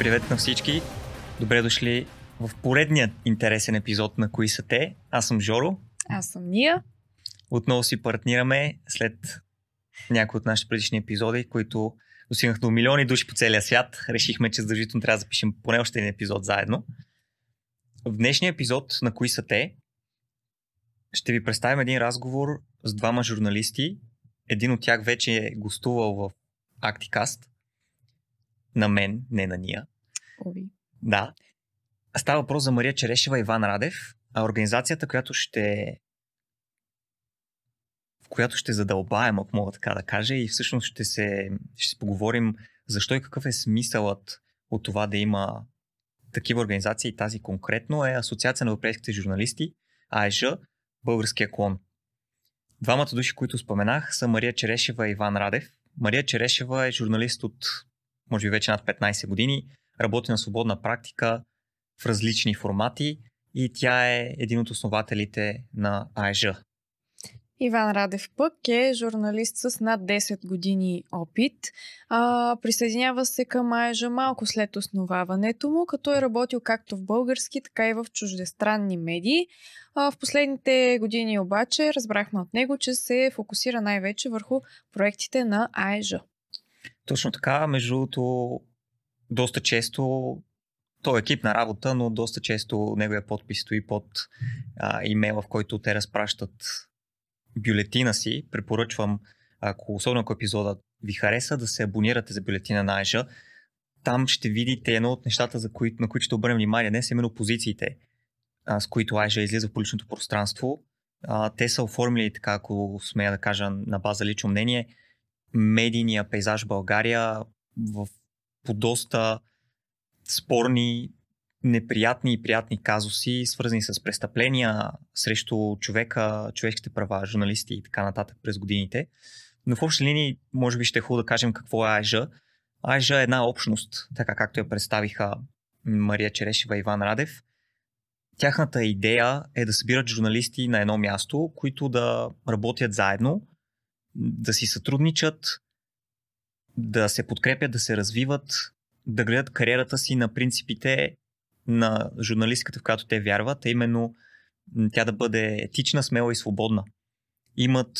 Привет на всички! Добре дошли в поредният интересен епизод на Кои са те. Аз съм Жоро. Аз съм Ния. Отново си партнираме след някои от нашите предишни епизоди, които достигнах до милиони души по целия свят. Решихме, че задължително трябва да запишем поне още един епизод заедно. В днешния епизод на Кои са те ще ви представим един разговор с двама журналисти. Един от тях вече е гостувал в Актикаст. На мен, не на Ния. Ови. Да. Става въпрос за Мария Черешева и Иван Радев, а организацията, която ще в която ще задълбаем, ако мога така да кажа, и всъщност ще се, ще се поговорим защо и какъв е смисълът от това да има такива организации. Тази конкретно е Асоциация на европейските журналисти, АЕЖ, българския клон. Двамата души, които споменах, са Мария Черешева и Иван Радев. Мария Черешева е журналист от, може би, вече над 15 години, работи на свободна практика в различни формати и тя е един от основателите на АЕЖ. Иван Радев пък е журналист с над 10 години опит. А, присъединява се към Айжа малко след основаването му, като е работил както в български, така и в чуждестранни медии. А, в последните години обаче разбрахме от него, че се фокусира най-вече върху проектите на Айжа. Точно така, между другото, доста често той е екип на работа, но доста често неговия подпис стои под а, имейла, в който те разпращат бюлетина си. Препоръчвам, ако особено ако епизода ви хареса, да се абонирате за бюлетина на Айжа. Там ще видите едно от нещата, за кои, на които ще обърнем внимание днес, именно позициите, а, с които Айжа излиза в публичното пространство. А, те са оформили, така ако смея да кажа на база лично мнение, медийния пейзаж в България в, по доста спорни, неприятни и приятни казуси, свързани с престъпления срещу човека, човешките права, журналисти и така нататък през годините. Но в общи линии, може би ще е хубаво да кажем какво е Айжа. Айжа е една общност, така както я представиха Мария Черешева и Иван Радев. Тяхната идея е да събират журналисти на едно място, които да работят заедно, да си сътрудничат, да се подкрепят, да се развиват, да гледат кариерата си на принципите на журналистката, в която те вярват, а именно тя да бъде етична, смела и свободна. Имат,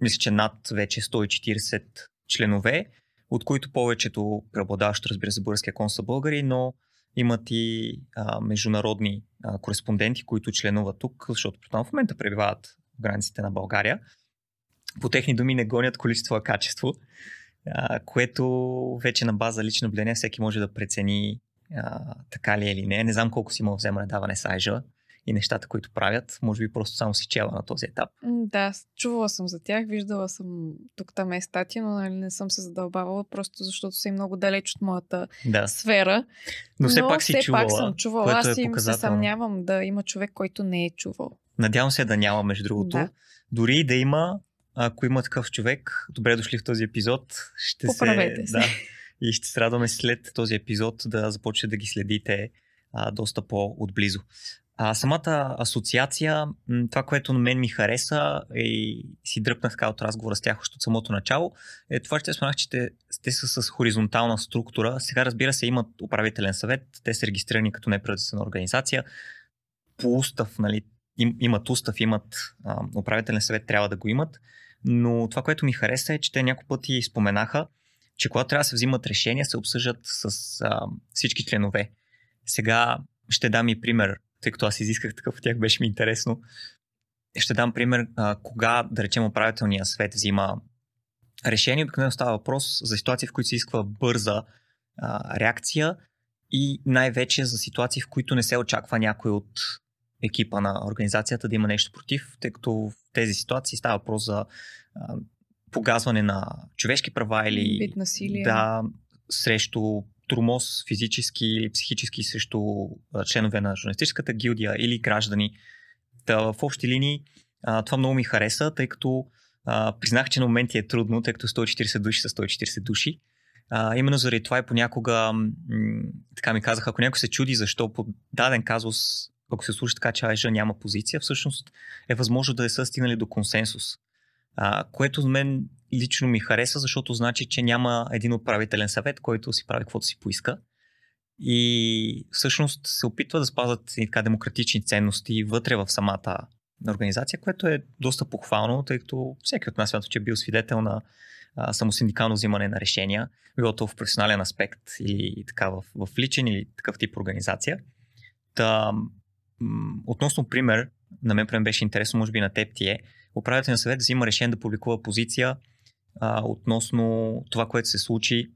мисля, че над вече 140 членове, от които повечето преобладаващо, разбира се, българския кон са българи, но имат и а, международни а, кореспонденти, които членуват тук, защото в момента пребивават в границите на България. По техни думи не гонят количество, а качество, а, което вече на база лично наблюдение всеки може да прецени а, така ли е или не. Не знам колко си имал вземане даване с Айжа и нещата, които правят. Може би просто само си чела на този етап. Да, чувала съм за тях, виждала съм тук там е статия, но нали, не съм се задълбавала, просто защото са и много далеч от моята да. сфера. Но все пак си все чувала. пак съм чувала. Аз е им се съмнявам да има човек, който не е чувал. Надявам се да няма, между другото. Да. Дори и да има, ако има такъв човек, добре дошли в този епизод. Ще Поправете се, Да, и ще се радваме след този епизод да започнете да ги следите а, доста по-отблизо. А, самата асоциация, това, което на мен ми хареса и си дръпнах така от разговора с тях още от самото начало, е това, че споменах, че те, те са с хоризонтална структура. Сега, разбира се, имат управителен съвет, те са регистрирани като неправителствена организация. По устав, нали, им, имат устав, имат а, управителен съвет, трябва да го имат. Но това, което ми хареса е, че те няколко пъти споменаха, че когато трябва да се взимат решения, се обсъждат с а, всички членове. Сега ще дам и пример, тъй като аз изисках такъв от тях, беше ми интересно. Ще дам пример а, кога, да речем, управителния свет взима решение. Обикновено става въпрос за ситуации, в които се изисква бърза а, реакция и най-вече за ситуации, в които не се очаква някой от екипа на организацията да има нещо против, тъй като в тези ситуации става въпрос за а, погазване на човешки права или Вид насилие. да, срещу тормоз физически или психически срещу членове на журналистическата гилдия или граждани. Та, в общи линии а, това много ми хареса, тъй като а, признах, че на моменти е трудно, тъй като 140 души са 140 души. А, именно заради това и понякога м- така ми казаха, ако някой се чуди защо по даден казус, ако се слуша така, че Айжа няма позиция, всъщност е възможно да не са стигнали до консенсус а, което мен лично ми хареса, защото значи, че няма един управителен съвет, който си прави каквото си поиска. И всъщност се опитва да спазват и така демократични ценности вътре в самата организация, което е доста похвално, тъй като всеки от нас смята, че е бил свидетел на а, самосиндикално взимане на решения, било то в професионален аспект или така в, в личен или такъв тип организация. Та, относно пример, на мен прем беше интересно, може би на теб ти е, управителен съвет взима решение да публикува позиция а, относно това, което се случи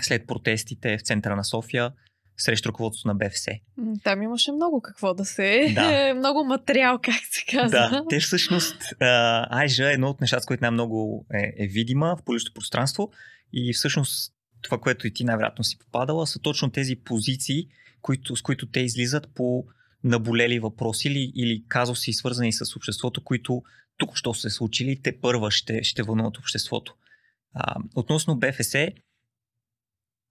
след протестите в центъра на София срещу ръководството на БФС. Там имаше много какво да се... Да. много материал, как се казва. Да, те всъщност... Айжа е едно от нещата, което най-много е, е видима в публичното пространство и всъщност това, което и ти най-вероятно си попадала, са точно тези позиции, които, с които те излизат по наболели въпроси или, или казуси, свързани с обществото, които тук що са се случили, те първа ще, ще вълнуват обществото. А, относно БФС,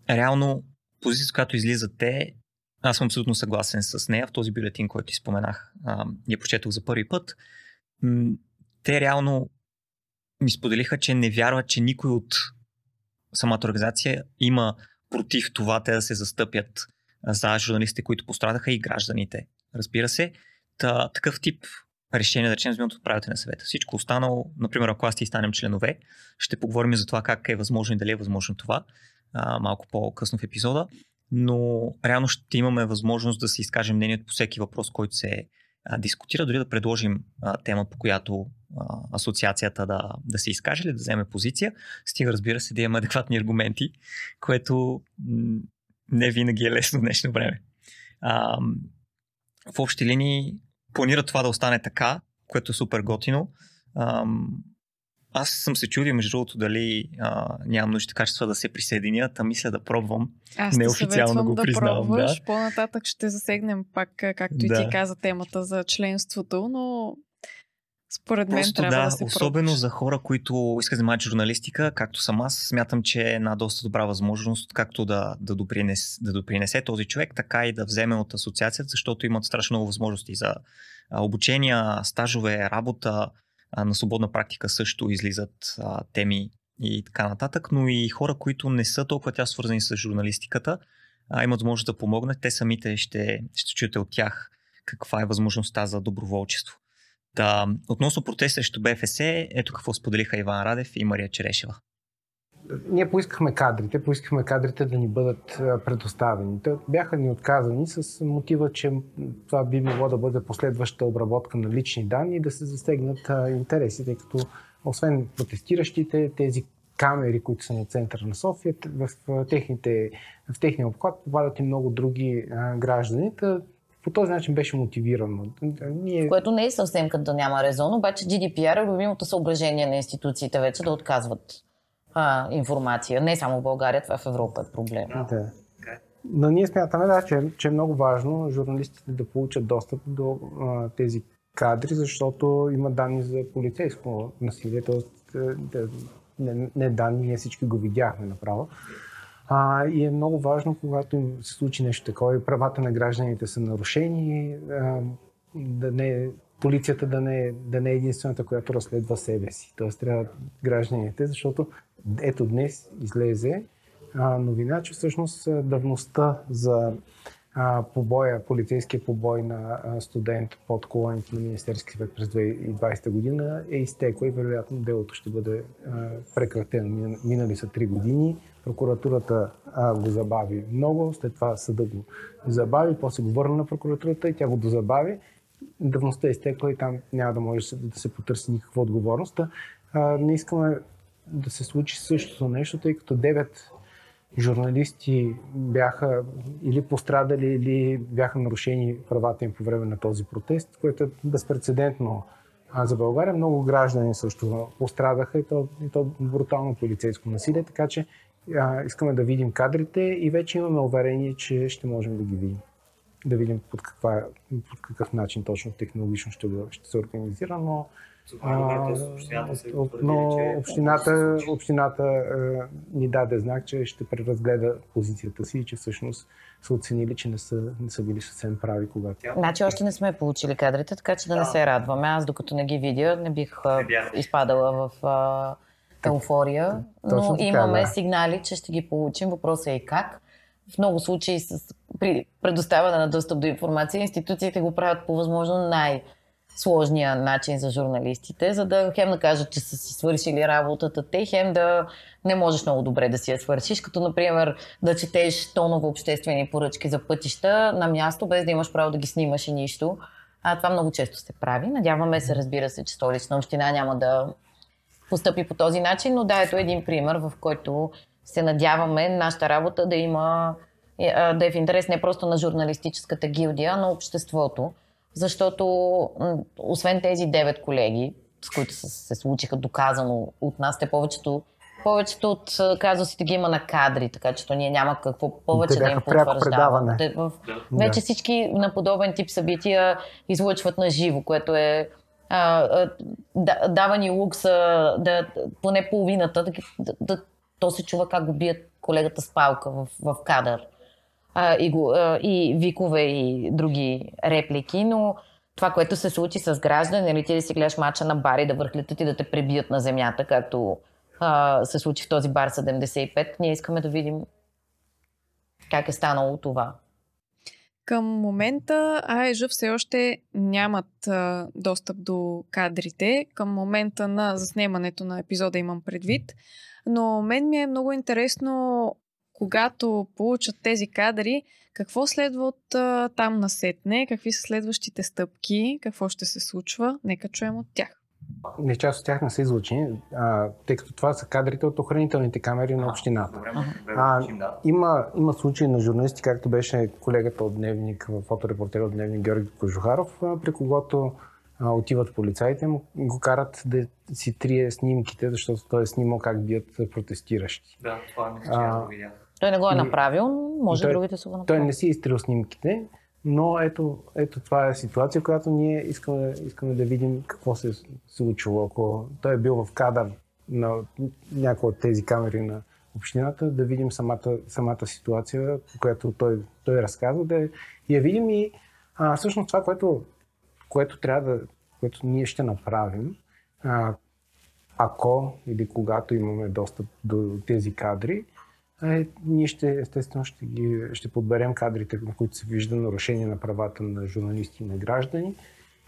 реално позицията, която излизат те, аз съм абсолютно съгласен с нея в този бюлетин, който ти споменах. А, я прочетох за първи път. Те реално ми споделиха, че не вярват, че никой от самата организация има против това те да се застъпят за журналистите, които пострадаха и гражданите. Разбира се, та, такъв тип решение, да речем, вземат от управителния съвет. Всичко останало, например, ако аз ти станем членове, ще поговорим за това как е възможно и дали е възможно това а, малко по-късно в епизода, но реално ще имаме възможност да се изкажем мнението по всеки въпрос, който се а, дискутира, дори да предложим а, тема, по която а, асоциацията да, да се изкаже или да вземе позиция. Стига, разбира се, да имаме адекватни аргументи, което не винаги е лесно в днешно време. А, в общи линии планира това да остане така, което е супер готино. А, аз съм се чудил, между другото, дали а, нямам нужда качества да се присъединя, а мисля да пробвам. Аз Неофициално го да признавам. Пробваш. Да. По-нататък ще засегнем пак, както да. и ти каза, темата за членството, но според мен Просто, трябва да, да се Особено пробваш. за хора, които искат да занимават журналистика, както съм аз, смятам, че е една доста добра възможност, както да, да, допринес, да допринесе този човек, така и да вземе от асоциацията, защото имат страшно много възможности за обучения, стажове, работа, на свободна практика също излизат а, теми и така нататък, но и хора, които не са толкова тя свързани с журналистиката, а, имат възможност да помогнат. Те самите ще, ще чуете от тях каква е възможността за доброволчество. Да, относно протест срещу БФС, ето какво споделиха Иван Радев и Мария Черешева. Ние поискахме кадрите, поискахме кадрите да ни бъдат предоставени. Те бяха ни отказани с мотива, че това би могло да бъде последваща обработка на лични данни и да се засегнат интереси, тъй като освен протестиращите, тези камери, които са на центъра на София, в, техните, в техния обхват попадат и много други граждани. По този начин беше мотивирано. Ние... Което не е съвсем като да няма резон, обаче GDPR е любимото съображение на институциите вече да отказват а, информация. Не само в България, това в Европа е проблем. Да. Но ние смятаме, да, че, че е много важно журналистите да получат достъп до а, тези кадри, защото има данни за полицейско насилие, т.е. Не, не данни, ние всички го видяхме направо. А, и е много важно, когато се случи нещо такова и правата на гражданите са нарушени, а, да не, полицията да не, да не е единствената, която разследва себе си. Тоест трябва гражданите, защото ето днес излезе а, новина, че всъщност давността за а, побоя, полицейския побой на а, студент под колоните на Министерски съвет през 2020 година е изтекла и вероятно делото ще бъде а, прекратено. Минали са 3 години. Прокуратурата а, го забави много, след това съда го забави, после го върна на прокуратурата и тя го дозабави. Давността е изтекла и там няма да може да се потърси никаква отговорност. А, не искаме да се случи същото нещо, тъй като девет журналисти бяха или пострадали, или бяха нарушени правата им по време на този протест, което е безпредседентно а за България. Много граждани също пострадаха и то, и то брутално полицейско насилие, така че а, искаме да видим кадрите и вече имаме уверение, че ще можем да ги видим. да видим под, каква, под какъв начин точно технологично ще, ще се организира, но а, но общината, общината ни даде знак, че ще преразгледа позицията си и че всъщност са оценили, че не са, не са били съвсем прави, когато. Значи още не сме получили кадрите, така че да, да. не се радваме. Аз докато не ги видя, не бих не изпадала в а, еуфория, но така, имаме да. сигнали, че ще ги получим. Въпросът е и как. В много случаи с при предоставяне на достъп до информация, институциите го правят по възможно най- сложния начин за журналистите, за да хем да кажат, че са си свършили работата те, хем да не можеш много добре да си я свършиш, като например да четеш тоново обществени поръчки за пътища на място, без да имаш право да ги снимаш и нищо. А това много често се прави. Надяваме се, разбира се, че столична община няма да постъпи по този начин, но да, ето един пример, в който се надяваме нашата работа да има да е в интерес не просто на журналистическата гилдия, а на обществото защото освен тези девет колеги, с които се случиха доказано от нас, те повечето повечето от казусите ги има на кадри, така че то ние няма какво повече да им потвърждаваме. В... Да. Вече всички на подобен тип събития излъчват на живо, което е а, да, дава ни лукса да, поне половината, да, да, то се чува как го бият колегата с палка в, в кадър а, и, го, а, и викове и други реплики, но това, което се случи с граждани, нали ти да си гледаш мача на бари, да върхлетат и да те пребият на земята, както а, се случи в този бар 75, ние искаме да видим как е станало това. Към момента АЕЖ все още нямат а, достъп до кадрите. Към момента на заснемането на епизода имам предвид. Но мен ми е много интересно когато получат тези кадри, какво следва от а, там насетне, какви са следващите стъпки, какво ще се случва, нека чуем от тях. Не част от тях не са излучени, а, тъй като това са кадрите от охранителните камери на общината. А, има, има случаи на журналисти, както беше колегата от Дневник, фоторепортер от Дневник Георги Кожухаров, при когото а, отиват полицаите му го карат да си трие снимките, защото той е снимал как бият протестиращи. Да, това не а, го видях. Той не го е направил, може той, другите са го направили. Той не си е изтрил снимките, но ето, ето това е ситуация, която ние искаме, искаме да видим какво се е случило. Ако той е бил в кадър на някои от тези камери на общината, да видим самата, самата ситуация, която той, той разказва, да я видим и а, всъщност това, което, което трябва да, което ние ще направим, а, ако или когато имаме достъп до тези кадри, е, ние ще, естествено, ще, ги, ще подберем кадрите, на които се вижда нарушение на правата на журналисти и на граждани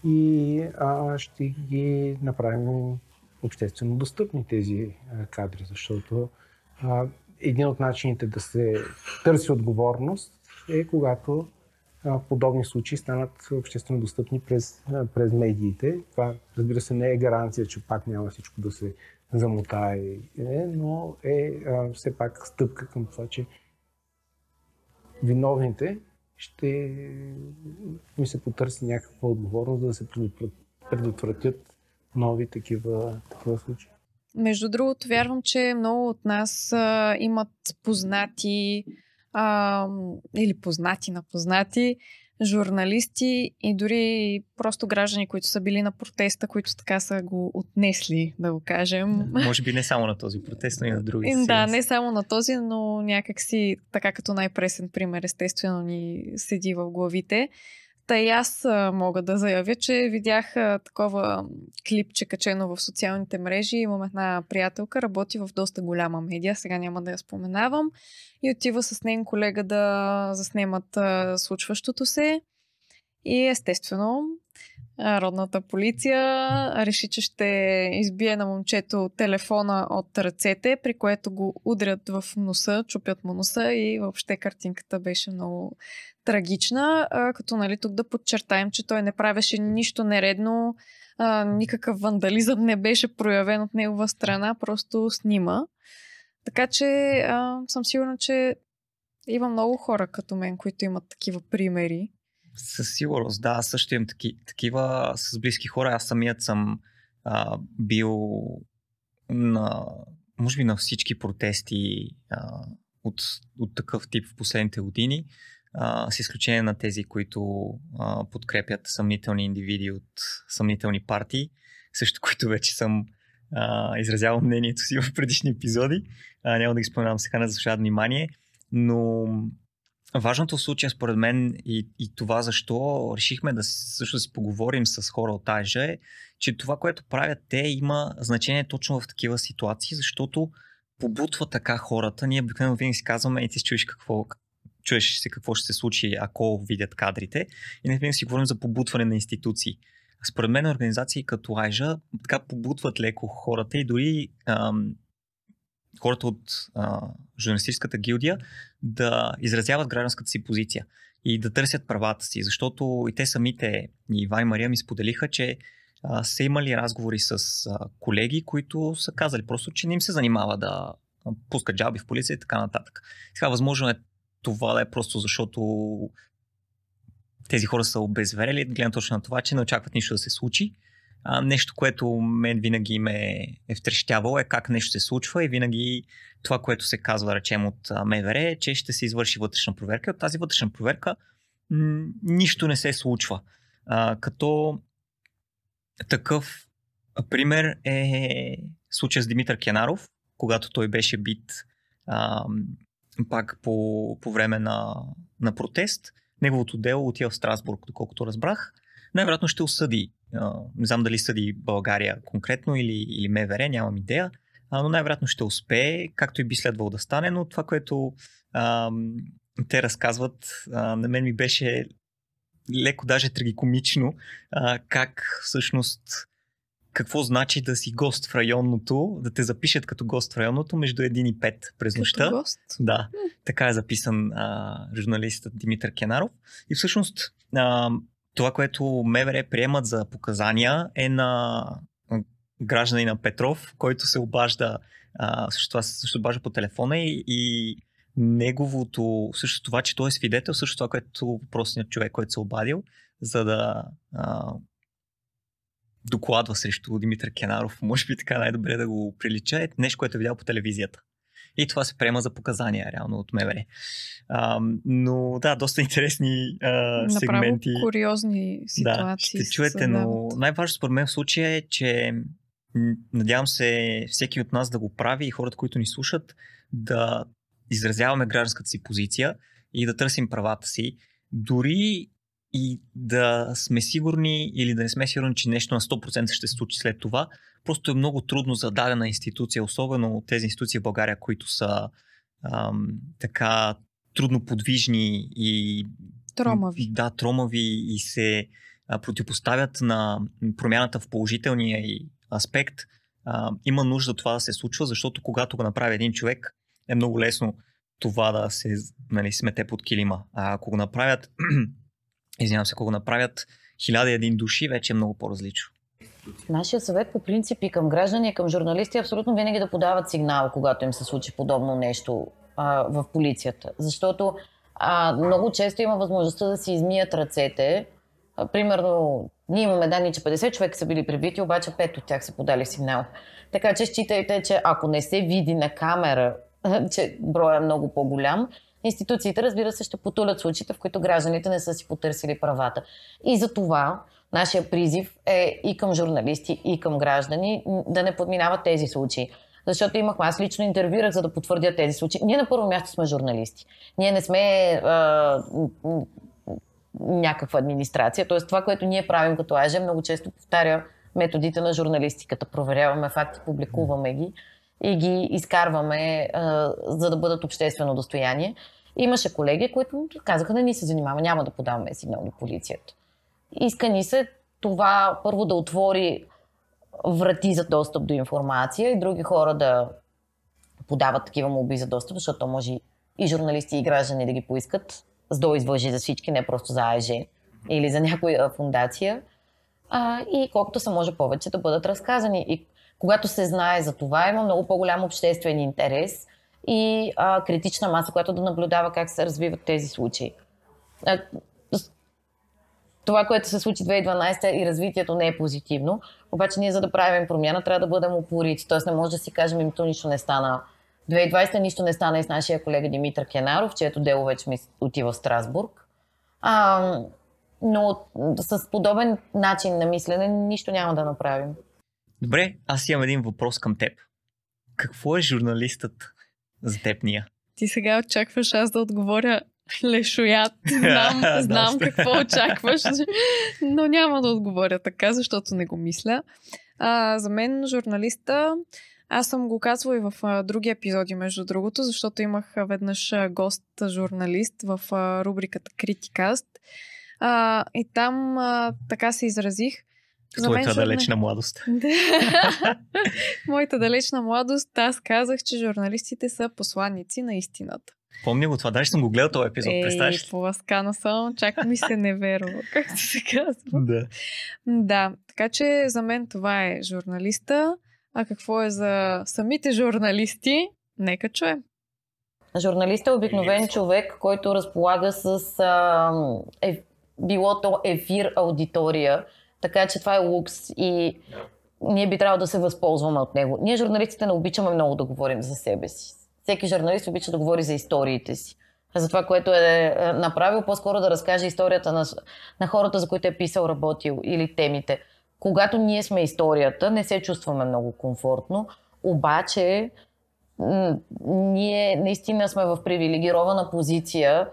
и а, ще ги направим обществено достъпни тези а, кадри, защото а, един от начините да се търси отговорност е когато а, подобни случаи станат обществено достъпни през, а, през медиите. Това, разбира се, не е гаранция, че пак няма всичко да се замотае, е, но е все пак стъпка към това, че виновните ще ми се потърси някаква отговорност да се предотвратят нови такива, такива случаи. Между другото, вярвам, че много от нас а, имат познати а, или познати на познати журналисти и дори просто граждани, които са били на протеста, които така са го отнесли, да го кажем. Може би не само на този протест, но и на други. Да, не само на този, но някакси, така като най-пресен пример, естествено ни седи в главите. Та и аз мога да заявя, че видях такова клипче качено в социалните мрежи. Имам една приятелка, работи в доста голяма медия, сега няма да я споменавам. И отива с нейн колега да заснемат случващото се. И естествено, родната полиция реши, че ще избие на момчето телефона от ръцете, при което го удрят в носа, чупят му носа и въобще картинката беше много трагична. Като нали, тук да подчертаем, че той не правеше нищо нередно, никакъв вандализъм не беше проявен от негова страна, просто снима. Така че съм сигурна, че има много хора като мен, които имат такива примери. Със сигурност, да. Също имам таки, такива с близки хора. Аз самият съм а, бил на, може би на всички протести а, от, от такъв тип в последните години. а, с изключение на тези, които а, подкрепят съмнителни индивиди от съмнителни партии, също които вече съм а, изразявал мнението си в предишни епизоди. А, няма да ги споменавам сега, не заслужават внимание, но важното в случая според мен и, и това защо решихме да също си поговорим с хора от АЖ е, че това, което правят те има значение точно в такива ситуации, защото побутва така хората. Ние обикновено винаги си казваме и ти си чуеш какво, чуеш се какво ще се случи, ако видят кадрите. И не винаги си говорим за побутване на институции. Според мен организации като Айжа така побутват леко хората и дори ам, хората от а, журналистическата гилдия да изразяват гражданската си позиция и да търсят правата си, защото и те самите, и и Мария ми споделиха, че а, са имали разговори с а, колеги, които са казали просто, че не им се занимава да пускат джаби в полиция и така нататък. Сега възможно е това да е просто защото тези хора са обезверели, гледам точно на това, че не очакват нищо да се случи. А, нещо, което мен винаги ме е втрещявало е как нещо се случва и винаги това, което се казва, речем от МВР, е, че ще се извърши вътрешна проверка. От тази вътрешна проверка нищо не се случва. А, като такъв пример е случая с Димитър Кенаров, когато той беше бит а, пак по, по време на, на протест. Неговото дело отива в Страсбург, доколкото разбрах. Най-вероятно ще осъди. Не знам дали съди България конкретно или, или МВР, нямам идея. Но най-вероятно ще успее, както и би следвало да стане. Но това, което а, те разказват, а, на мен ми беше леко даже трагикомично, а, как всъщност какво значи да си гост в районното, да те запишат като гост в районното между 1 и 5 през нощта. Като гост? Да, така е записан а, журналистът Димитър Кенаров. И всъщност а, това, което МВР приемат за показания е на гражданина Петров, който се обажда, а, също това също обажда по телефона и, и неговото, също това, че той е свидетел, също това, което въпросният човек, който се е обадил, за да а, докладва срещу Димитър Кенаров, може би така най-добре да го прилича, е нещо, което е видял по телевизията. И това се приема за показания, реално, от МВР. А, но да, доста интересни а, сегменти. Направо куриозни ситуации. Да, ще чуете, но най-важно според мен в случая е, че надявам се всеки от нас да го прави и хората, които ни слушат, да изразяваме гражданската си позиция и да търсим правата си. Дори и да сме сигурни или да не сме сигурни, че нещо на 100% ще се случи след това. Просто е много трудно за дадена институция, особено тези институции в България, които са ам, така трудно подвижни и тромави. Да, тромави и се а, противопоставят на промяната в положителния и аспект. А, има нужда това да се случва, защото когато го направи един човек, е много лесно това да се нали, смете под килима. А ако го направят извинявам се, ако го направят хиляда един души, вече е много по-различно. Нашия съвет по принципи към граждани и към журналисти е абсолютно винаги да подават сигнал, когато им се случи подобно нещо а, в полицията. Защото а, много често има възможността да си измият ръцете. А, примерно, ние имаме данни, че 50 човека са били прибити, обаче 5 от тях са подали сигнал. Така че считайте, че ако не се види на камера, че броя е много по-голям, Институциите, разбира се, ще потулят случаите, в които гражданите не са си потърсили правата. И за това нашия призив е и към журналисти, и към граждани да не подминават тези случаи. Защото имахме, аз лично интервюрах, за да потвърдя тези случаи. Ние на първо място сме журналисти. Ние не сме а, някаква администрация. Тоест това, което ние правим като АЖ, много често повтаря методите на журналистиката. Проверяваме факти, публикуваме ги и ги изкарваме, а, за да бъдат обществено достояние. Имаше колеги, които казаха да ни се занимава, няма да подаваме сигнал до полицията. Иска ни се това първо да отвори врати за достъп до информация и други хора да подават такива молби за достъп, защото може и журналисти и граждани да ги поискат, за да извължи за всички, не просто за АЕЖ или за някоя фундация. А, и колкото се може повече да бъдат разказани. И когато се знае за това, има много по-голям обществен интерес и а, критична маса, която да наблюдава как се развиват тези случаи. А, това, което се случи 2012 и развитието не е позитивно, обаче ние за да правим промяна трябва да бъдем упорити. Тоест не може да си кажем, им то нищо не стана 2020 нищо не стана и с нашия колега Димитър Кенаров, чието дело вече ми отива в Страсбург. А, но с подобен начин на мислене нищо няма да направим. Добре, аз имам един въпрос към теб. Какво е журналистът за теб ния? Ти сега очакваш аз да отговоря лешоят. Знам, знам какво очакваш, но няма да отговоря така, защото не го мисля. А, за мен журналиста, аз съм го казвала и в а, други епизоди, между другото, защото имах веднъж гост журналист в а, рубриката Критикаст. А, и там а, така се изразих. Твоята журна... далечна младост. Моята далечна младост, аз казах, че журналистите са посланници на истината. Помня го това, даже съм го гледал този епизод, Ей, представяш ли? поласкана съм, чак ми се не верва, както се казва. Да. Да, така че за мен това е журналиста. А какво е за самите журналисти? Нека чуем. Журналист е обикновен човек, който разполага с а, е, било то ефир аудитория, така че това е лукс и ние би трябвало да се възползваме от него. Ние журналистите не обичаме много да говорим за себе си. Всеки журналист обича да говори за историите си. За това, което е, е направил, по-скоро да разкаже историята на, на хората, за които е писал, работил или темите. Когато ние сме историята, не се чувстваме много комфортно, обаче ние наистина сме в привилегирована позиция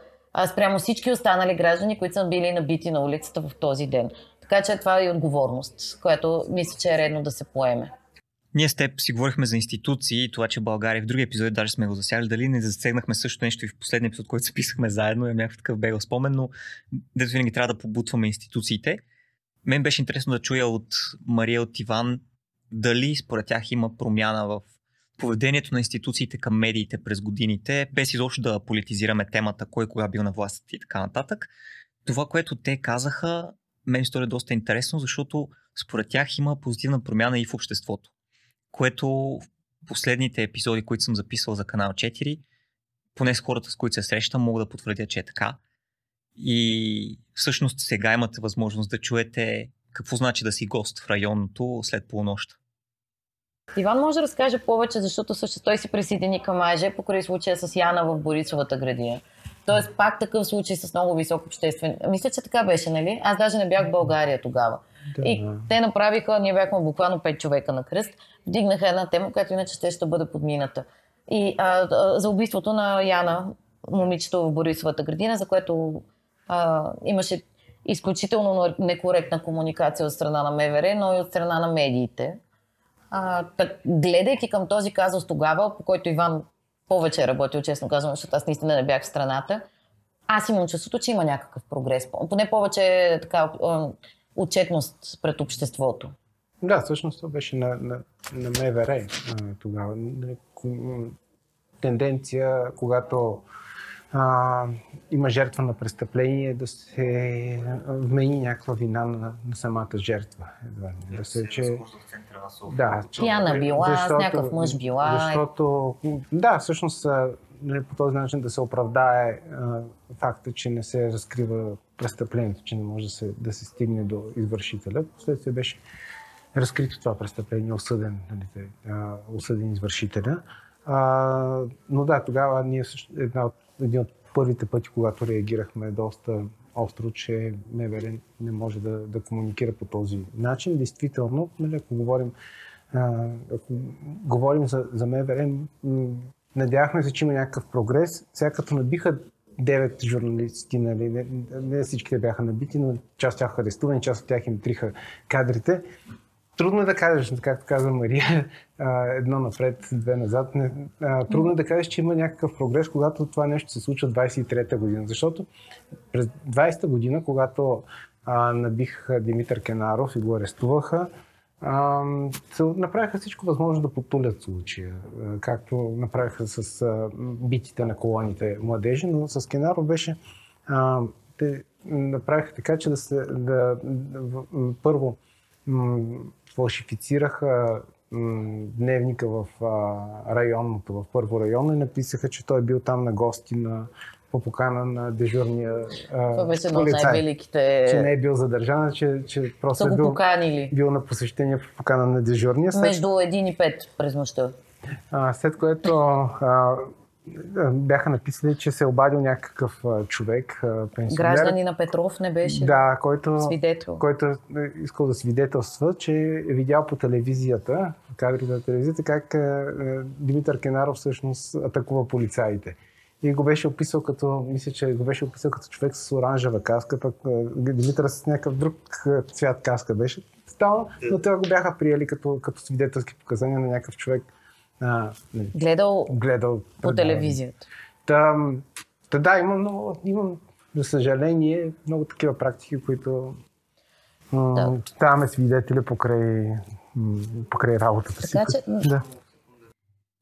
спрямо всички останали граждани, които са били набити на улицата в този ден. Така че това е и отговорност, която мисля, че е редно да се поеме. Ние с теб си говорихме за институции и това, че България в други епизоди даже сме го засягали. Дали не засегнахме също нещо и в последния епизод, който се писахме заедно, имам някакъв такъв бегал спомен, но дето винаги трябва да побутваме институциите. Мен беше интересно да чуя от Мария, от Иван, дали според тях има промяна в поведението на институциите към медиите през годините, без изобщо да политизираме темата, кой кога бил на власт и така нататък. Това, което те казаха, мен стори е доста интересно, защото според тях има позитивна промяна и в обществото, което в последните епизоди, които съм записал за канал 4, поне с хората, с които се срещам, мога да потвърдя, че е така. И всъщност сега имате възможност да чуете какво значи да си гост в районното след полунощ. Иван може да разкаже повече, защото също той се присъедини към Айже покрай случая с Яна в Борисовата градина. Тоест пак такъв случай с много висок обществен. Мисля, че така беше, нали? Аз даже не бях в България тогава. Да. И те направиха, ние бяхме буквално 5 човека на кръст, вдигнаха една тема, която иначе ще, ще бъде подмината. И а, за убийството на Яна, момичето в Борисовата градина, за което а, имаше изключително некоректна комуникация от страна на МВР, но и от страна на медиите. А, так, гледайки към този казус тогава, по който Иван повече е работил, честно казвам, защото аз наистина не бях в страната, аз имам чувството, че има някакъв прогрес. Поне повече така, отчетност пред обществото. Да, всъщност това беше на, на, на МВР тогава. Тенденция, когато а, има жертва на престъпление, да се вмени някаква вина на, на самата жертва. Едва, да се, че... Да, Пияна била, защото, с някакъв мъж била. Защото, да, всъщност нали, по този начин да се оправдае а, факта, че не се разкрива престъплението, че не може да се, да се стигне до извършителя. Последствие беше разкрито това престъпление, осъден, нали, осъден извършителя. А, но да, тогава ние също, една от един от първите пъти, когато реагирахме доста остро, че МВР не може да, да комуникира по този начин. Действително, нали, ако говорим, а, ако говорим за, за МВР, надявахме се, че има някакъв прогрес. Сега като набиха девет журналисти, нали, не, не всичките бяха набити, но част от тях арестувани, част от тях им триха кадрите. Трудно е да кажеш, както каза Мария, едно напред, две назад. Трудно е да кажеш, че има някакъв прогрес, когато това нещо се случва 23-та година. Защото през 20-та година, когато набих Димитър Кенаров и го арестуваха, направиха всичко възможно да потулят случая, както направиха с битите на колоните младежи, но с Кенаров беше те направиха така, че да се да, да, първо фалшифицираха дневника в районното, в първо районно и написаха, че той е бил там на гости на по покана на дежурния Това беше едно от най-великите... Че не е бил задържан, че, че просто са е бил, поканили. бил на посещение по покана на дежурния. Между 1 и 5 през нощта. А, след което а, бяха написали, че се е обадил някакъв човек, пенсионер. Граждани на Петров не беше да, който, свидетел. който е искал да свидетелства, че е видял по телевизията, кадрите на телевизията, как Димитър Кенаров всъщност атакува полицаите. И го беше описал като, мисля, че го беше описал като човек с оранжева каска, пък Димитър с някакъв друг цвят каска беше. Стално, но те го бяха приели като, като свидетелски показания на някакъв човек, а, гледал, гледал по телевизията. Та, та да, имам, много, имам, за съжаление, много такива практики, които да. ставаме свидетели покрай, покрай работата си. Така, че... да.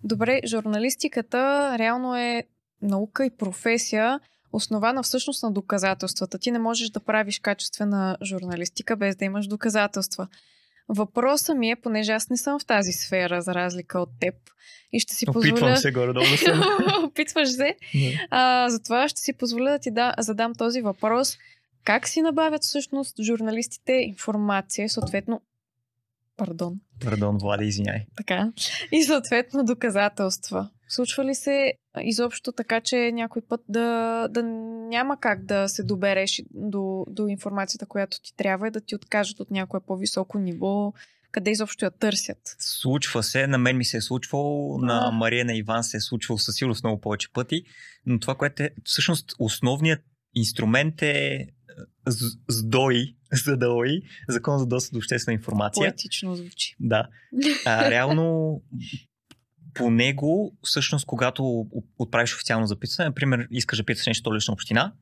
Добре, журналистиката реално е наука и професия, основана всъщност на доказателствата. Ти не можеш да правиш качествена журналистика без да имаш доказателства. Въпросът ми е, понеже аз не съм в тази сфера, за разлика от теб, и ще си позволя... Опитвам се горе-долу. Опитваш се. А, затова ще си позволя да ти да, задам този въпрос. Как си набавят всъщност журналистите информация, съответно Пардон. Пардон, Влади, извиняй. Така. И съответно доказателства. Случва ли се изобщо така, че някой път да, да няма как да се добереш до, до информацията, която ти трябва и да ти откажат от някое по-високо ниво, къде изобщо я търсят? Случва се, на мен ми се е случвало, а. на Мария, на Иван се е случвало със сигурност много повече пъти, но това, което е всъщност основният инструмент е СДОИ, ЗДОИ, Закон за достъп до обществена информация. Поетично звучи. Да. А, реално по него, всъщност, когато отправиш официално записване, например, искаш да питаш нещо столична община,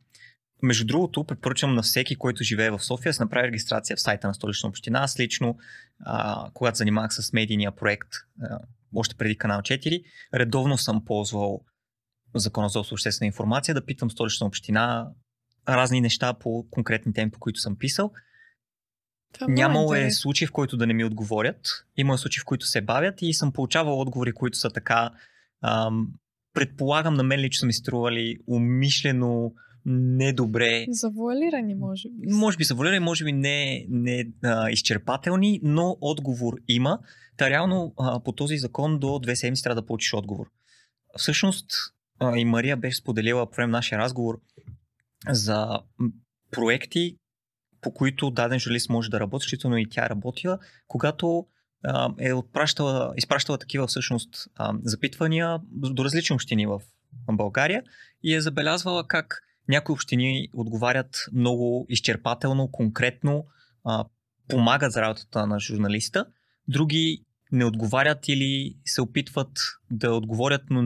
между другото, препоръчвам на всеки, който живее в София, да направи регистрация в сайта на столична община. Аз лично, а, когато занимавах с медийния проект, а, още преди канал 4, редовно съм ползвал Закона за обществена информация да питам столична община разни неща по конкретни теми, по които съм писал. Това Нямало е случаи, в които да не ми отговорят. Има случаи, в които се бавят и съм получавал отговори, които са така. Ам, предполагам, на мен лично ми стрували умишлено недобре. Завуалирани, може би. Може би завуалирани, може би не, не а, изчерпателни, но отговор има. Та реално а, по този закон до две седмици трябва да получиш отговор. Всъщност а, и Мария беше споделила по време на нашия разговор за проекти, по които даден журналист може да работи, защото и тя е работила, когато е отпращала, изпращала такива всъщност запитвания до различни общини в България и е забелязвала как някои общини отговарят много изчерпателно, конкретно, помагат за работата на журналиста, други не отговарят или се опитват да отговорят, но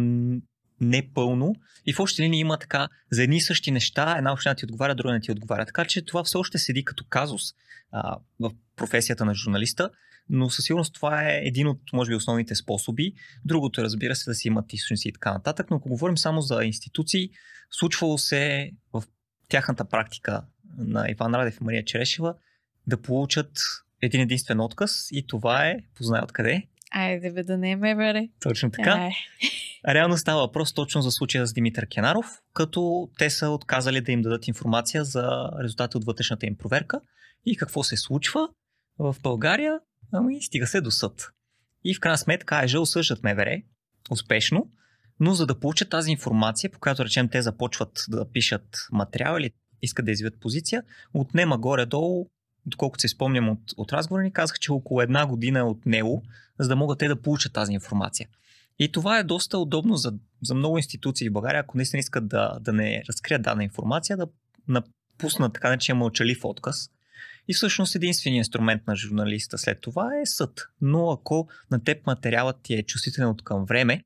не пълно. И в общи линии има така, за едни и същи неща, една община ти отговаря, друга не ти отговаря. Така че това все още седи като казус а, в професията на журналиста, но със сигурност това е един от, може би, основните способи. Другото е, разбира се, да си имат източници и така нататък, но ако говорим само за институции, случвало се в тяхната практика на Иван Радев и Мария Черешева да получат един единствен отказ и това е, познай откъде, Айде бе да не е ме, Точно така. Ай. Реално става въпрос точно за случая с Димитър Кенаров, като те са отказали да им дадат информация за резултати от вътрешната им проверка и какво се случва в България, ами стига се до съд. И в крайна сметка АЕЖ осъждат МВР успешно, но за да получат тази информация, по която речем те започват да пишат материал или искат да извият позиция, отнема горе-долу доколкото се спомням от, от разговора ни, казах, че около една година е от него, за да могат те да получат тази информация. И това е доста удобно за, за много институции в България, ако наистина искат да, да не разкрият дадена информация, да напуснат така наречен мълчалив отказ. И всъщност единственият инструмент на журналиста след това е съд. Но ако на теб материалът ти е чувствителен от към време,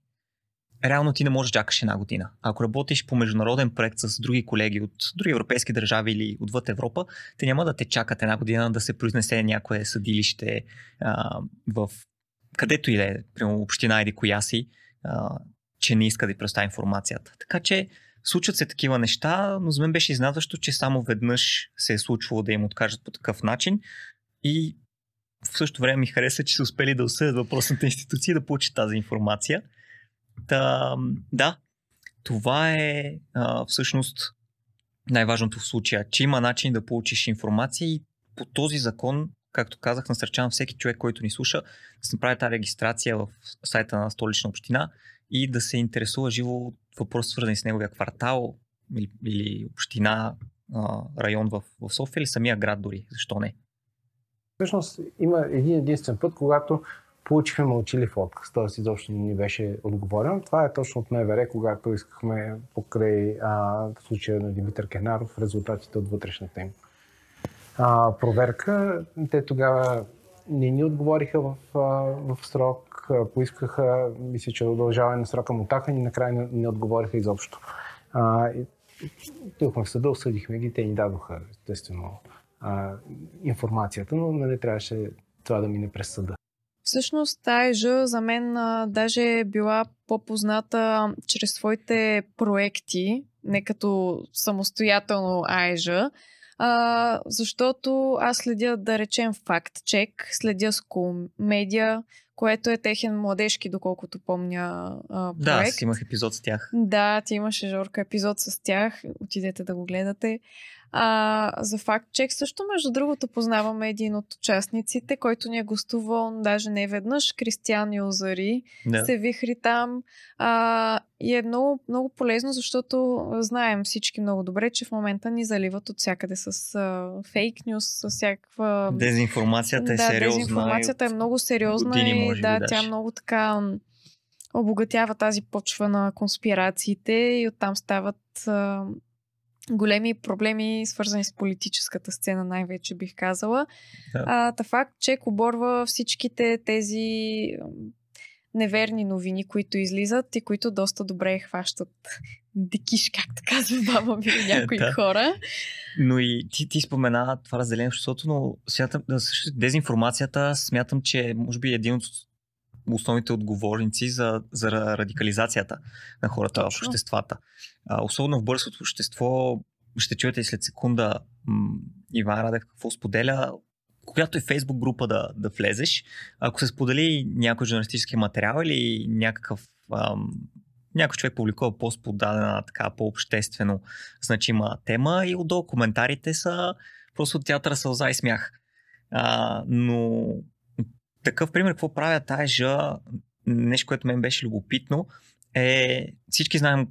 реално ти не можеш да чакаш една година. Ако работиш по международен проект с други колеги от други европейски държави или отвъд Европа, те няма да те чакат една година да се произнесе някое съдилище а, в където и да е, примерно община или коя си, а, че не иска да ви представи информацията. Така че случват се такива неща, но за мен беше изнадващо, че само веднъж се е случвало да им откажат по такъв начин и в същото време ми хареса, че са успели да осъдят въпросната институция да получи тази информация. Та, да, това е а, всъщност най-важното в случая, че има начин да получиш информация и по този закон както казах, насърчавам всеки човек, който ни слуша, да се направи тази регистрация в сайта на столична община и да се интересува живо от въпроси, свързани с неговия квартал или, или община, район в, в София или самия град дори. Защо не? Всъщност има един единствен път, когато получихме мълчилив отказ, т.е. изобщо не ни беше отговорен. Това е точно от МВР, когато искахме покрай а, случая на Димитър Кенаров резултатите от вътрешната им а, проверка. Те тогава не ни отговориха в, а, в срок, поискаха, мисля, че удължаване на срока мутаха и накрая не, не отговориха изобщо. А, Тихме в съда, осъдихме ги, те ни дадоха естествено а, информацията, но нали, трябваше това да мине през съда. Всъщност Тайжа за мен а, даже е била по-позната чрез своите проекти, не като самостоятелно Айжа, а, защото аз следя, да речем, факт-чек, следя с комедия, което е техен младежки, доколкото помня а, проект. Да, аз имах епизод с тях. Да, ти имаше, Жорка, епизод с тях. Отидете да го гледате. А, за факт чек също, между другото, познаваме един от участниците, който ни е гостувал даже не веднъж, Кристиан Юзари, да. се вихри там. А, и е много, много полезно, защото знаем всички много добре, че в момента ни заливат от всякъде с а, фейк нюс, с всякаква... Дезинформацията е да, сериозна. Дезинформацията е много сериозна години, и да, тя тя много така обогатява тази почва на конспирациите и оттам стават а, големи проблеми, свързани с политическата сцена, най-вече бих казала. Да. А, та факт, че оборва всичките тези неверни новини, които излизат и които доста добре хващат дикиш, както казва баба ми някои да. хора. Но и ти, ти спомена това разделение в обществото, но смятам, дезинформацията смятам, че може би е един от основните отговорници за, за радикализацията на хората Точно. в обществата. Особено в бързото общество, ще чуете и след секунда Иван Радев какво споделя, когато е фейсбук група да, да влезеш, ако се сподели някой журналистически материал или някакъв ам, някой човек публикува пост по дадена така по-обществено значима тема и отдолу коментарите са просто театъра сълза и смях. А, но такъв пример, какво правя тайжа, нещо, което мен беше любопитно, е всички знаем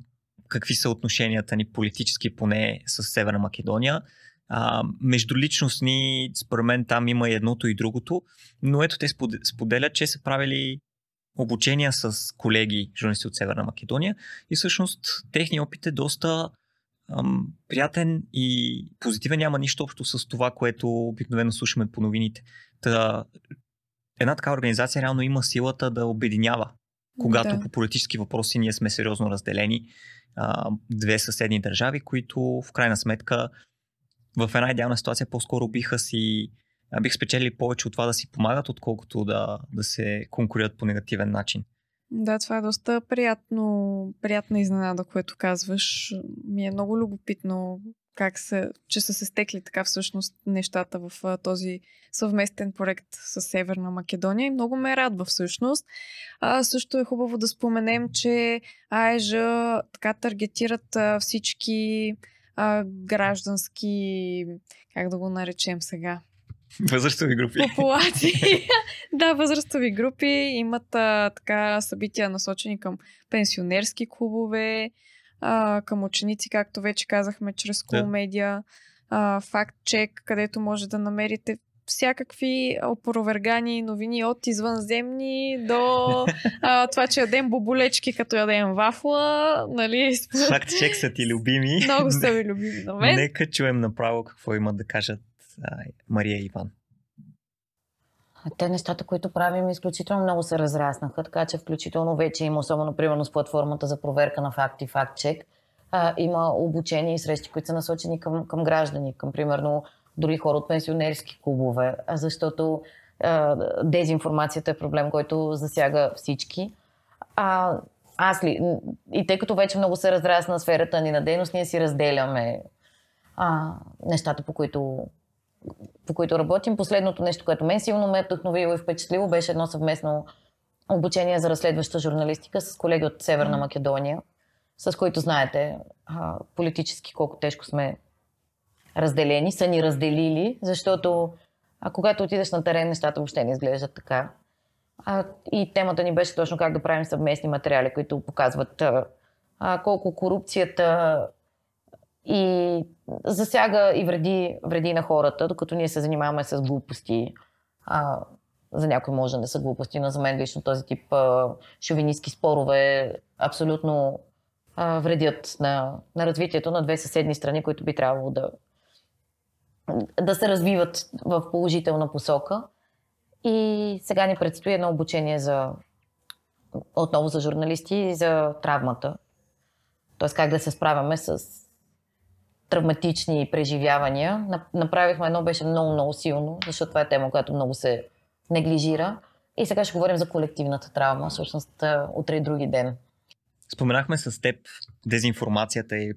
какви са отношенията ни политически, поне с Северна Македония. А, между личностни, според мен там има и едното и другото, но ето те споделят, че са правили обучения с колеги, журналисти от Северна Македония и всъщност техният опит е доста ам, приятен и позитивен, няма нищо общо с това, което обикновено слушаме по новините. Та, една така организация реално има силата да обединява. Когато да. по политически въпроси ние сме сериозно разделени, а, две съседни държави, които в крайна сметка в една идеална ситуация по-скоро биха си бих спечели повече от това да си помагат, отколкото да, да се конкурират по негативен начин. Да, това е доста приятно, приятна изненада, което казваш. Ми е много любопитно как се, че са се стекли така всъщност нещата в този съвместен проект с Северна Македония и много ме радва всъщност. А, също е хубаво да споменем, че АЕЖа така таргетират а, всички а, граждански, как да го наречем сега, Възрастови групи. Популации. да, възрастови групи имат а, така събития насочени към пенсионерски клубове, а, към ученици, както вече казахме, чрез комедия, да. факт-чек, където може да намерите всякакви опровергани новини от извънземни до а, това, че ядем боболечки, като ядем вафла. Нали? Факт-чек са ти любими. Много са ви любими на мен. Нека чуем направо какво имат да кажат а, Мария и Иван. Те нещата, които правим, изключително много се разраснаха, така че включително вече има, особено примерно с платформата за проверка на факти, факт-чек, има обучение и срещи, които са насочени към, към граждани, към примерно дори хора от пенсионерски клубове, защото а, дезинформацията е проблем, който засяга всички. А, аз ли, и тъй като вече много се разрасна сферата ни на дейност, ние си разделяме а, нещата, по които по които работим. Последното нещо, което мен силно ме е вдъхновило и впечатлило, беше едно съвместно обучение за разследваща журналистика с колеги от Северна Македония, с които знаете политически колко тежко сме разделени, са ни разделили, защото А когато отидеш на терен, нещата въобще не изглеждат така. А, и темата ни беше точно как да правим съвместни материали, които показват а, а, колко корупцията и засяга и вреди, вреди на хората, докато ние се занимаваме с глупости. А, за някой може да са глупости, но за мен лично този тип а, шовинистски спорове абсолютно а, вредят на, на развитието на две съседни страни, които би трябвало да, да се развиват в положителна посока. И сега ни предстои едно обучение за отново за журналисти и за травмата. Тоест как да се справяме с травматични преживявания. Направихме едно, беше много, много силно, защото това е тема, която много се неглижира. И сега ще говорим за колективната травма, всъщност утре и други ден. Споменахме с теб дезинформацията и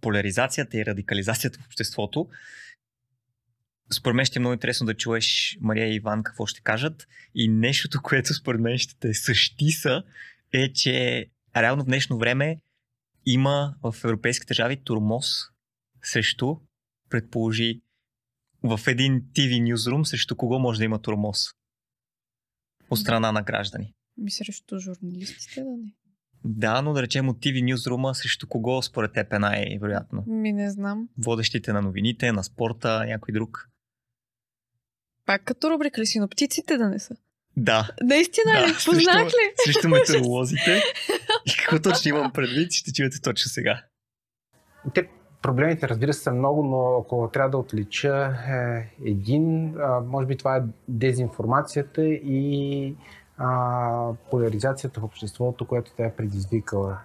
поляризацията и радикализацията в обществото. Според мен ще е много интересно да чуеш Мария и Иван какво ще кажат. И нещото, което според мен ще те същиса, е, че реално в днешно време има в европейските държави турмоз срещу, предположи, в един TV ньюзрум срещу кого може да има турмоз? От страна на граждани. Ми срещу журналистите, да не. Да, но да речем от TV Newsroom, срещу кого според теб е най-вероятно? Ми не знам. Водещите на новините, на спорта, някой друг. Пак като рубрика ли синоптиците да не са? Да. Наистина да, ли? Познах ли? Срещу метеоролозите. И какво точно имам предвид, ще чуете точно сега. Те проблемите, разбира се, са много, но ако трябва да отлича е, един, а, може би това е дезинформацията и а, поляризацията в обществото, което тя е предизвикала.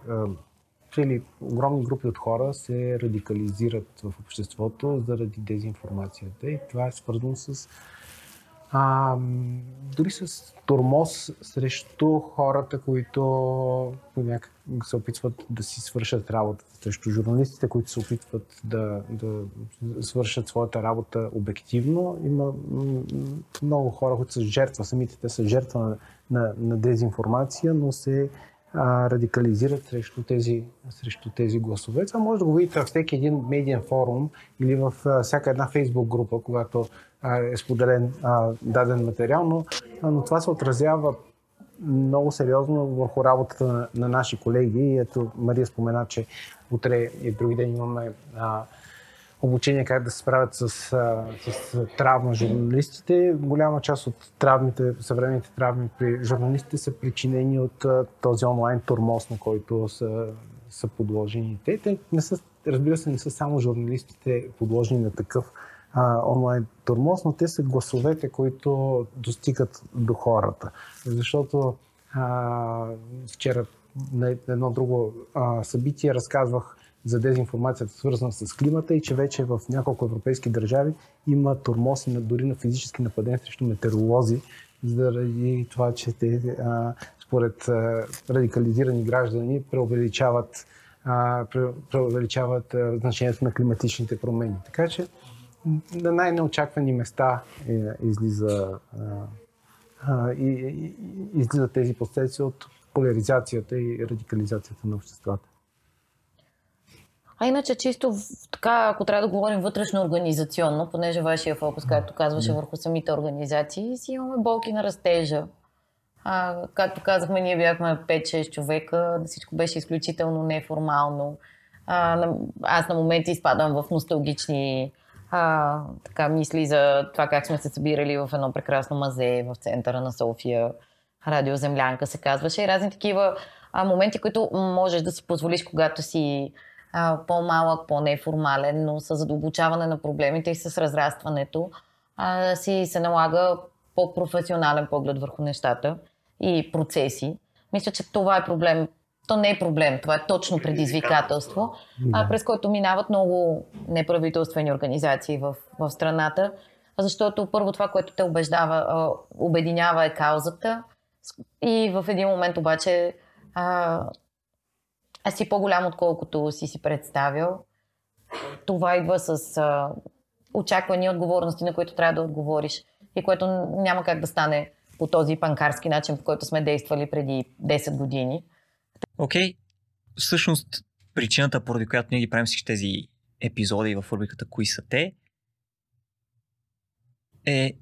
Цели огромни групи от хора се радикализират в обществото заради дезинформацията и това е свързано с а, дори с тормоз срещу хората, които се опитват да си свършат работата, срещу журналистите, които се опитват да, да свършат своята работа обективно. Има много хора, които са жертва, самите те са жертва на, на, на дезинформация, но се а, радикализират срещу тези, срещу тези гласове. Това може да го видите във всеки един медиен форум или в всяка една фейсбук група, когато е споделен а, даден материал, но, а, но това се отразява много сериозно върху работата на, на наши колеги. Ето Мария спомена, че утре и други ден имаме а, обучение как да се справят с, с травма журналистите. Голяма част от травмите, съвременните травми при журналистите са причинени от този онлайн тормоз, на който са, са подложени. Те, те не са, разбира се, не са само журналистите подложени на такъв а, онлайн тормоз, но те са гласовете, които достигат до хората. Защото а, вчера на едно друго а, събитие разказвах за дезинформацията, свързана с климата и че вече в няколко европейски държави има тормоз и дори на физически нападения срещу метеоролози, заради това, че те а, според а, радикализирани граждани преувеличават, а, преувеличават а, значението на климатичните промени. Така че на най-неочаквани места е, излиза, и, и, излиза тези последствия от поляризацията и радикализацията на обществата. А иначе чисто така, ако трябва да говорим вътрешно организационно, понеже вашия фокус, както казваше, върху самите организации, си имаме болки на растежа. А, както казахме, ние бяхме 5-6 човека, всичко беше изключително неформално. А, аз на моменти изпадам в носталгични а, така, мисли за това как сме се събирали в едно прекрасно мазе в центъра на София. Радио Землянка се казваше и разни такива а, моменти, които можеш да си позволиш, когато си а, по-малък, по-неформален, но с задълбочаване на проблемите и с разрастването а, си се налага по-професионален поглед върху нещата и процеси. Мисля, че това е проблем. То не е проблем, това е точно предизвикателство, а, през който минават много неправителствени организации в, в страната, защото първо това, което те убеждава, обединява е каузата. И в един момент обаче а, а си по-голям, отколкото си си представил. Това идва с а, очаквани отговорности, на които трябва да отговориш и което няма как да стане по този панкарски начин, по който сме действали преди 10 години. Окей, okay. всъщност причината, поради която ние ги правим всички тези епизоди в рубриката Кои са те, е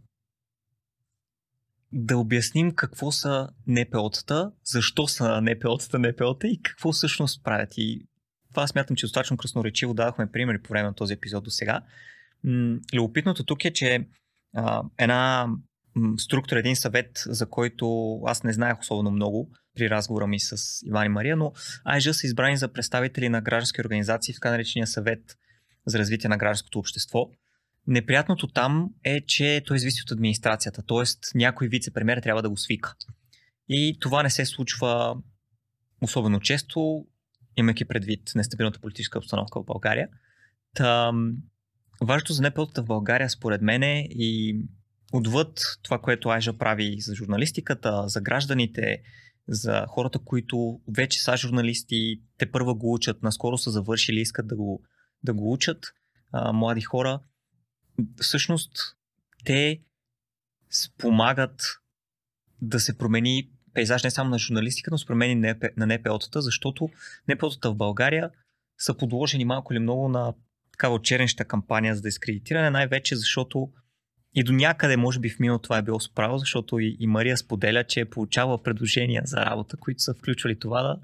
да обясним какво са НПО-тата, защо са НПО-тата НПО-та и какво всъщност правят. И това смятам, че достатъчно красноречиво дадохме примери по време на този епизод до сега. Любопитното тук е, че а, една структура, един съвет, за който аз не знаех особено много при разговора ми с Иван и Мария, но АИЖ са избрани за представители на граждански организации в така наречения съвет за развитие на гражданското общество. Неприятното там е, че той зависи от администрацията, т.е. някой вице-премьер трябва да го свика. И това не се случва особено често, имайки предвид нестабилната политическа обстановка в България. Та, важното за нпо в България, според мен, е и отвъд това, което Айжа прави за журналистиката, за гражданите, за хората, които вече са журналисти, те първа го учат, наскоро са завършили, искат да го, да го учат, а, млади хора. Всъщност, те спомагат да се промени пейзаж не само на журналистика, но с промени на НПО-тата, защото НПО-тата в България са подложени малко или много на такава чернеща кампания за дискредитиране, най-вече защото и до някъде, може би в минало това е било справо, защото и, и Мария споделя, че е получавала предложения за работа, които са включвали това да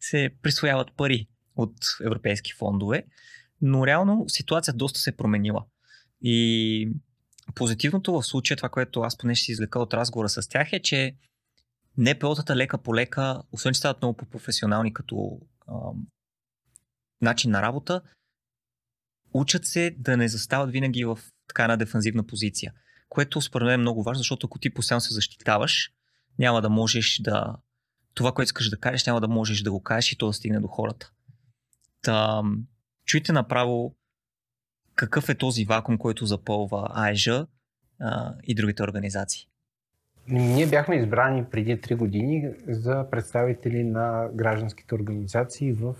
се присвояват пари от европейски фондове. Но реално ситуация доста се е променила. И позитивното в случая, това, което аз поне ще си извлека от разговора с тях е, че НПО-тата лека по лека, освен че стават много по-професионални като ам, начин на работа, учат се да не застават винаги в така една дефанзивна позиция. Което според мен е много важно, защото ако ти постоянно се защитаваш, няма да можеш да... Това, което искаш да кажеш, няма да можеш да го кажеш и то да стигне до хората. Та, чуйте направо какъв е този вакуум, който запълва АЕЖа и другите организации. Ние бяхме избрани преди 3 години за представители на гражданските организации в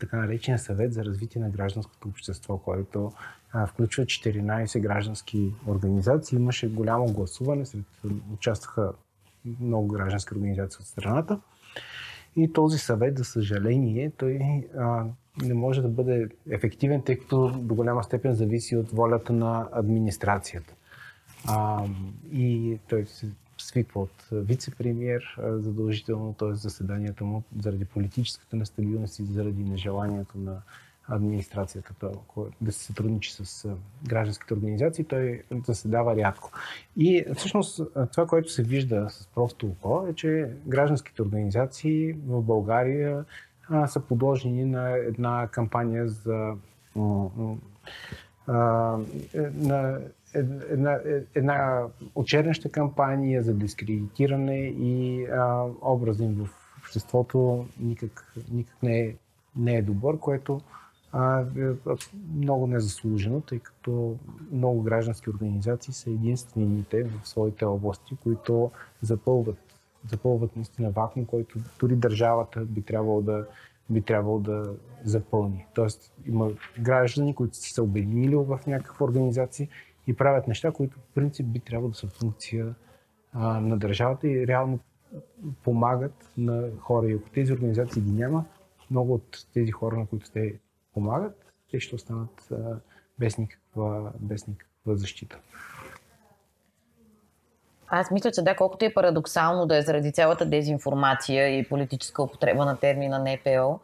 така наречения съвет за развитие на гражданското общество, който включва 14 граждански организации. Имаше голямо гласуване, сред, участваха много граждански организации от страната. И този съвет, за съжаление, той а, не може да бъде ефективен, тъй като до голяма степен зависи от волята на администрацията. А, и той се свиква от вице-премьер задължително, т.е. заседанията му заради политическата нестабилност и заради нежеланието на администрацията да се сътрудничи с гражданските организации, той заседава рядко. И всъщност това, което се вижда с просто око, е, че гражданските организации в България са подложени на една кампания за а, на една, една очерняща кампания за дискредитиране и а, образа им в обществото никак, никак не, е, не е добър, което а, е много незаслужено, тъй като много граждански организации са единствените в своите области, които запълват, запълват наистина вакуум, който дори държавата би трябвало да, би трябвало да запълни. Тоест има граждани, които са се обединили в някаква организация и правят неща, които в принцип би трябвало да са функция а, на държавата и реално помагат на хора. И ако тези организации ги няма, много от тези хора, на които те помагат, те ще останат без, никаква, без никаква защита. Аз мисля, че да, колкото е парадоксално да е заради цялата дезинформация и политическа употреба на термина НПО,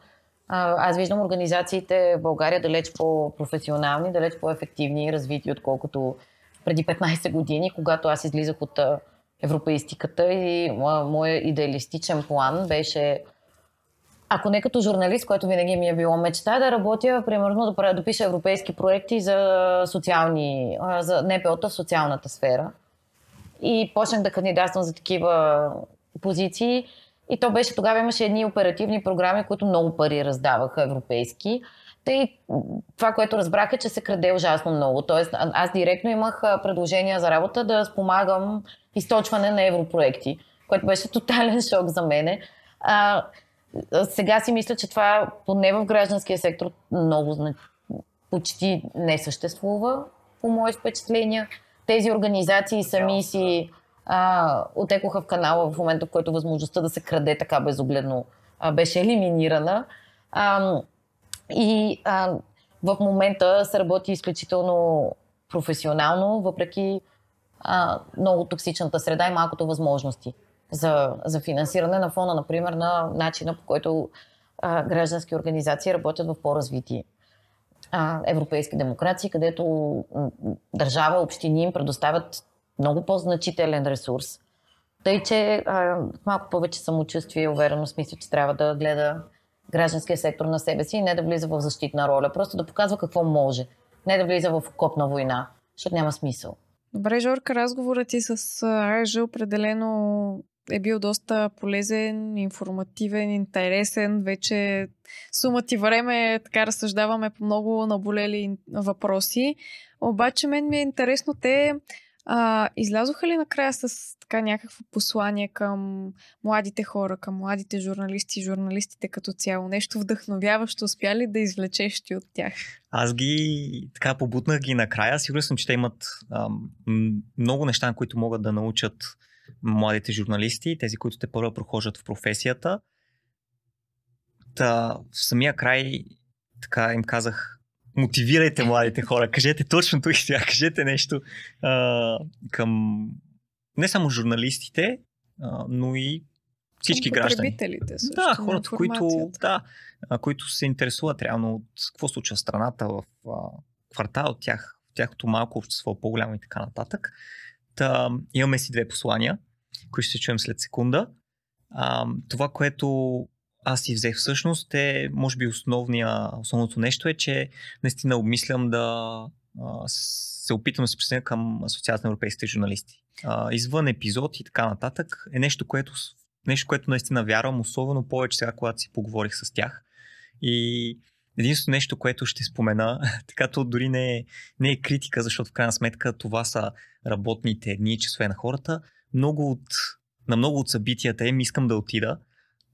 аз виждам организациите в България далеч по-професионални, далеч по-ефективни и развити, отколкото преди 15 години, когато аз излизах от европеистиката и моят идеалистичен план беше ако не като журналист, който винаги ми е било мечта, да работя, примерно, да, да пиша европейски проекти за социални, за НПО-та в социалната сфера. И почнах да кандидатствам за такива позиции. И то беше, тогава имаше едни оперативни програми, които много пари раздаваха европейски. И това, което разбрах е, че се краде ужасно много. Тоест, аз директно имах предложения за работа да спомагам източване на европроекти, което беше тотален шок за мене. Сега си мисля, че това поне в гражданския сектор много почти не съществува, по мои впечатления. Тези организации сами си а, отекоха в канала в момента, в който възможността да се краде така безогледно а, беше елиминирана. А, и а, в момента се работи изключително професионално, въпреки а, много токсичната среда и малкото възможности за, за финансиране на фона, например, на начина по който а, граждански организации работят в по-развити а, европейски демокрации, където държава, общини им предоставят много по-значителен ресурс. Тъй, че а, малко повече самочувствие и увереност мисля, че трябва да гледа гражданския сектор на себе си и не да влиза в защитна роля, просто да показва какво може, не да влиза в окопна война, защото няма смисъл. Добре, Жорка, разговорът ти с АЖ определено е бил доста полезен, информативен, интересен. Вече сума ти време така разсъждаваме по много наболели въпроси. Обаче мен ми е интересно те а, излязоха ли накрая с така някакво послание към младите хора, към младите журналисти журналистите като цяло? Нещо вдъхновяващо успя ли да извлечеш ти от тях? Аз ги така побутнах ги накрая. Сигурен съм, че те имат ам, много неща, които могат да научат младите журналисти, тези, които те първо прохождат в професията. Та, в самия край така им казах, мотивирайте младите хора, кажете точно и сега, кажете нещо а, към не само журналистите, а, но и всички граждани. Също, да, хората, които, да, които се интересуват реално от какво случва страната, в а, квартал от тях, в тяхното малко общество, по-голямо и така нататък. Та, имаме си две послания, които ще се чуем след секунда. А, това, което аз си взех всъщност е, може би основния, основното нещо е, че наистина обмислям да а, се опитам да се присъединя към Асоциацията на европейските журналисти. А, извън епизод и така нататък е нещо, което, нещо, което наистина вярвам, особено повече сега, когато си поговорих с тях. И единственото нещо, което ще спомена, така то дори не е, не е критика, защото в крайна сметка това са работните дни часове на хората. Много от, на много от събитията им искам да отида,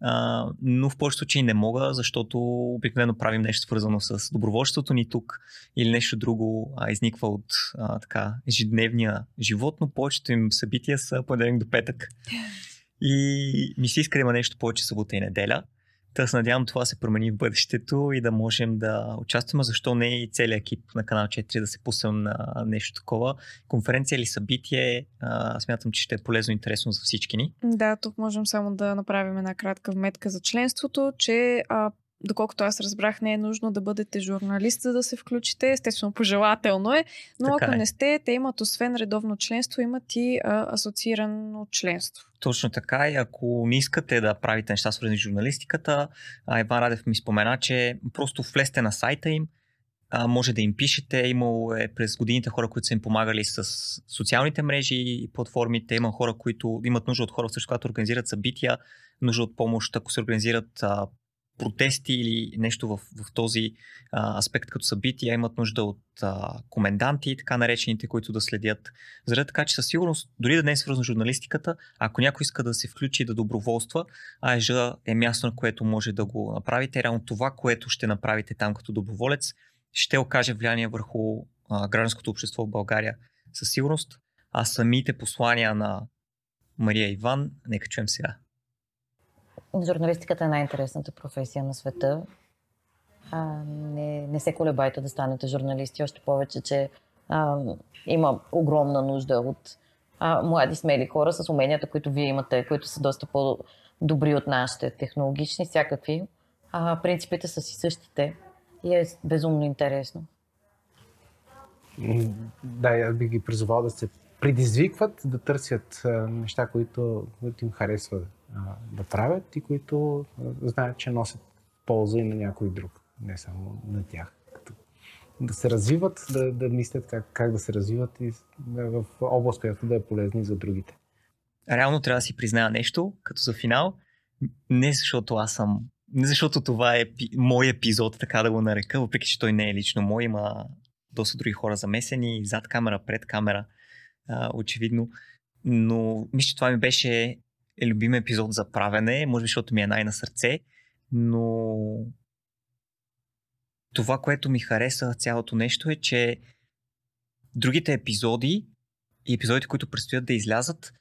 а, но в повечето случаи не мога, защото обикновено правим нещо свързано с доброволчеството ни тук или нещо друго а, изниква от а, така, ежедневния живот, но повечето им събития са понеделник до петък. И ми се иска да има нещо повече събота и неделя. Та се надявам това се промени в бъдещето и да можем да участваме, защо не и целият екип на канал 4 да се пуснем на нещо такова. Конференция или събитие, а, смятам, че ще е полезно и интересно за всички ни. Да, тук можем само да направим една кратка вметка за членството, че а, доколкото аз разбрах, не е нужно да бъдете журналист, за да се включите. Естествено, пожелателно е, но така ако е. не сте, те имат освен редовно членство, имат и а, асоциирано членство. Точно така и ако не искате да правите неща свързани с журналистиката, Иван Радев ми спомена, че просто влезте на сайта им, а, може да им пишете. Имало е през годините хора, които са им помагали с социалните мрежи и платформите. Има хора, които имат нужда от хора, също когато организират събития, нужда от помощ, ако се организират а, протести или нещо в, в този а, аспект като събития, имат нужда от а, коменданти, така наречените, които да следят. Заради така, че със сигурност, дори да не е свързано с журналистиката, ако някой иска да се включи да доброволства, АЕЖ е място, на което може да го направите. Реално това, което ще направите там като доброволец, ще окаже влияние върху а, гражданското общество в България със сигурност. А самите послания на Мария Иван, нека чуем сега. Журналистиката е най-интересната професия на света. А, не, не се колебайте да станете журналисти, още повече, че а, има огромна нужда от а, млади смели хора с уменията, които вие имате, които са доста по-добри от нашите, технологични, всякакви. А, принципите са си същите и е безумно интересно. Да, аз би ги призовал да се предизвикват, да търсят неща, които, които им харесват да правят и които знаят, че носят полза и на някой друг, не само на тях. Да се развиват, да, да мислят как, как да се развиват и в област, която да е полезна и за другите. Реално трябва да си призная нещо, като за финал, не защото аз съм не защото това е мой епизод, така да го нарека, въпреки че той не е лично мой, има доста други хора замесени, зад камера, пред камера, а, очевидно. Но мисля, че това ми беше е любим епизод за правене, може би защото ми е най-на сърце, но това, което ми хареса цялото нещо е, че другите епизоди и епизодите, които предстоят да излязат,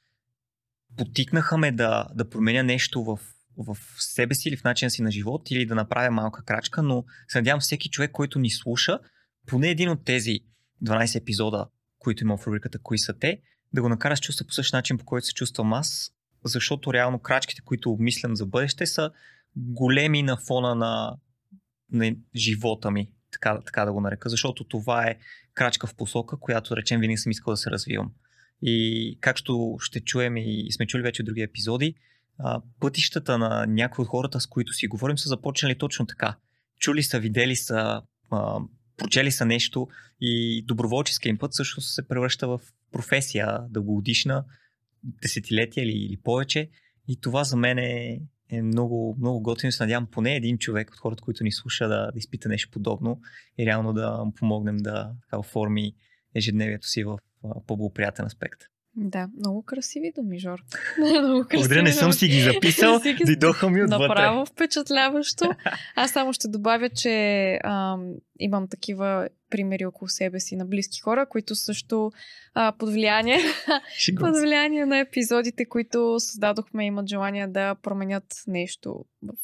потикнаха ме да, да променя нещо в, в себе си или в начина си на живот или да направя малка крачка, но се надявам всеки човек, който ни слуша, поне един от тези 12 епизода, които има в рубриката Кои са те, да го накара да се чувства по същия начин, по който се чувствам аз, защото реално крачките, които обмислям за бъдеще, са големи на фона на, на живота ми, така, така да го нарека, защото това е крачка в посока, която, да речем, винаги съм искал да се развивам. И както ще чуем и сме чули вече от други епизоди, пътищата на някои от хората, с които си говорим, са започнали точно така. Чули са, видели са, прочели са нещо и доброволческия им път също се превръща в професия дългогодишна, десетилетия или, или повече. И това за мен е, е много, много готино. Се надявам поне един човек от хората, които ни слуша да, да изпита нещо подобно и реално да му помогнем да оформи ежедневието си в по-благоприятен аспект. Да, много красиви думи, Жор. много красиви Благодаря, не съм си ги записал, дойдоха ми отвътре. Направо впечатляващо. Аз само ще добавя, че ам, имам такива примери около себе си на близки хора, които също а, под, влияние, под влияние на епизодите, които създадохме, имат желание да променят нещо в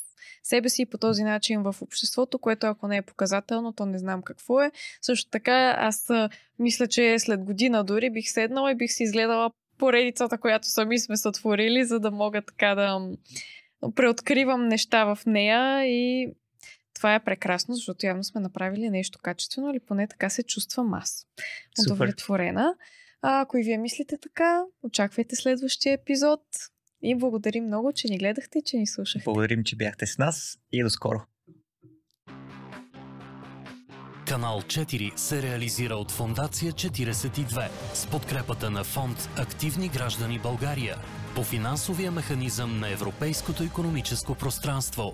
себе си по този начин в обществото, което ако не е показателно, то не знам какво е. Също така, аз мисля, че след година дори бих седнала и бих си изгледала поредицата, която сами сме сътворили, за да мога така да преоткривам неща в нея и това е прекрасно, защото явно сме направили нещо качествено или поне така се чувствам аз. Удовлетворена. А, ако и вие мислите така, очаквайте следващия епизод. И благодарим много, че ни гледахте и че ни слушахте. Благодарим, че бяхте с нас и до скоро. Канал 4 се реализира от Фондация 42 с подкрепата на фонд Активни граждани България по финансовия механизъм на Европейското економическо пространство.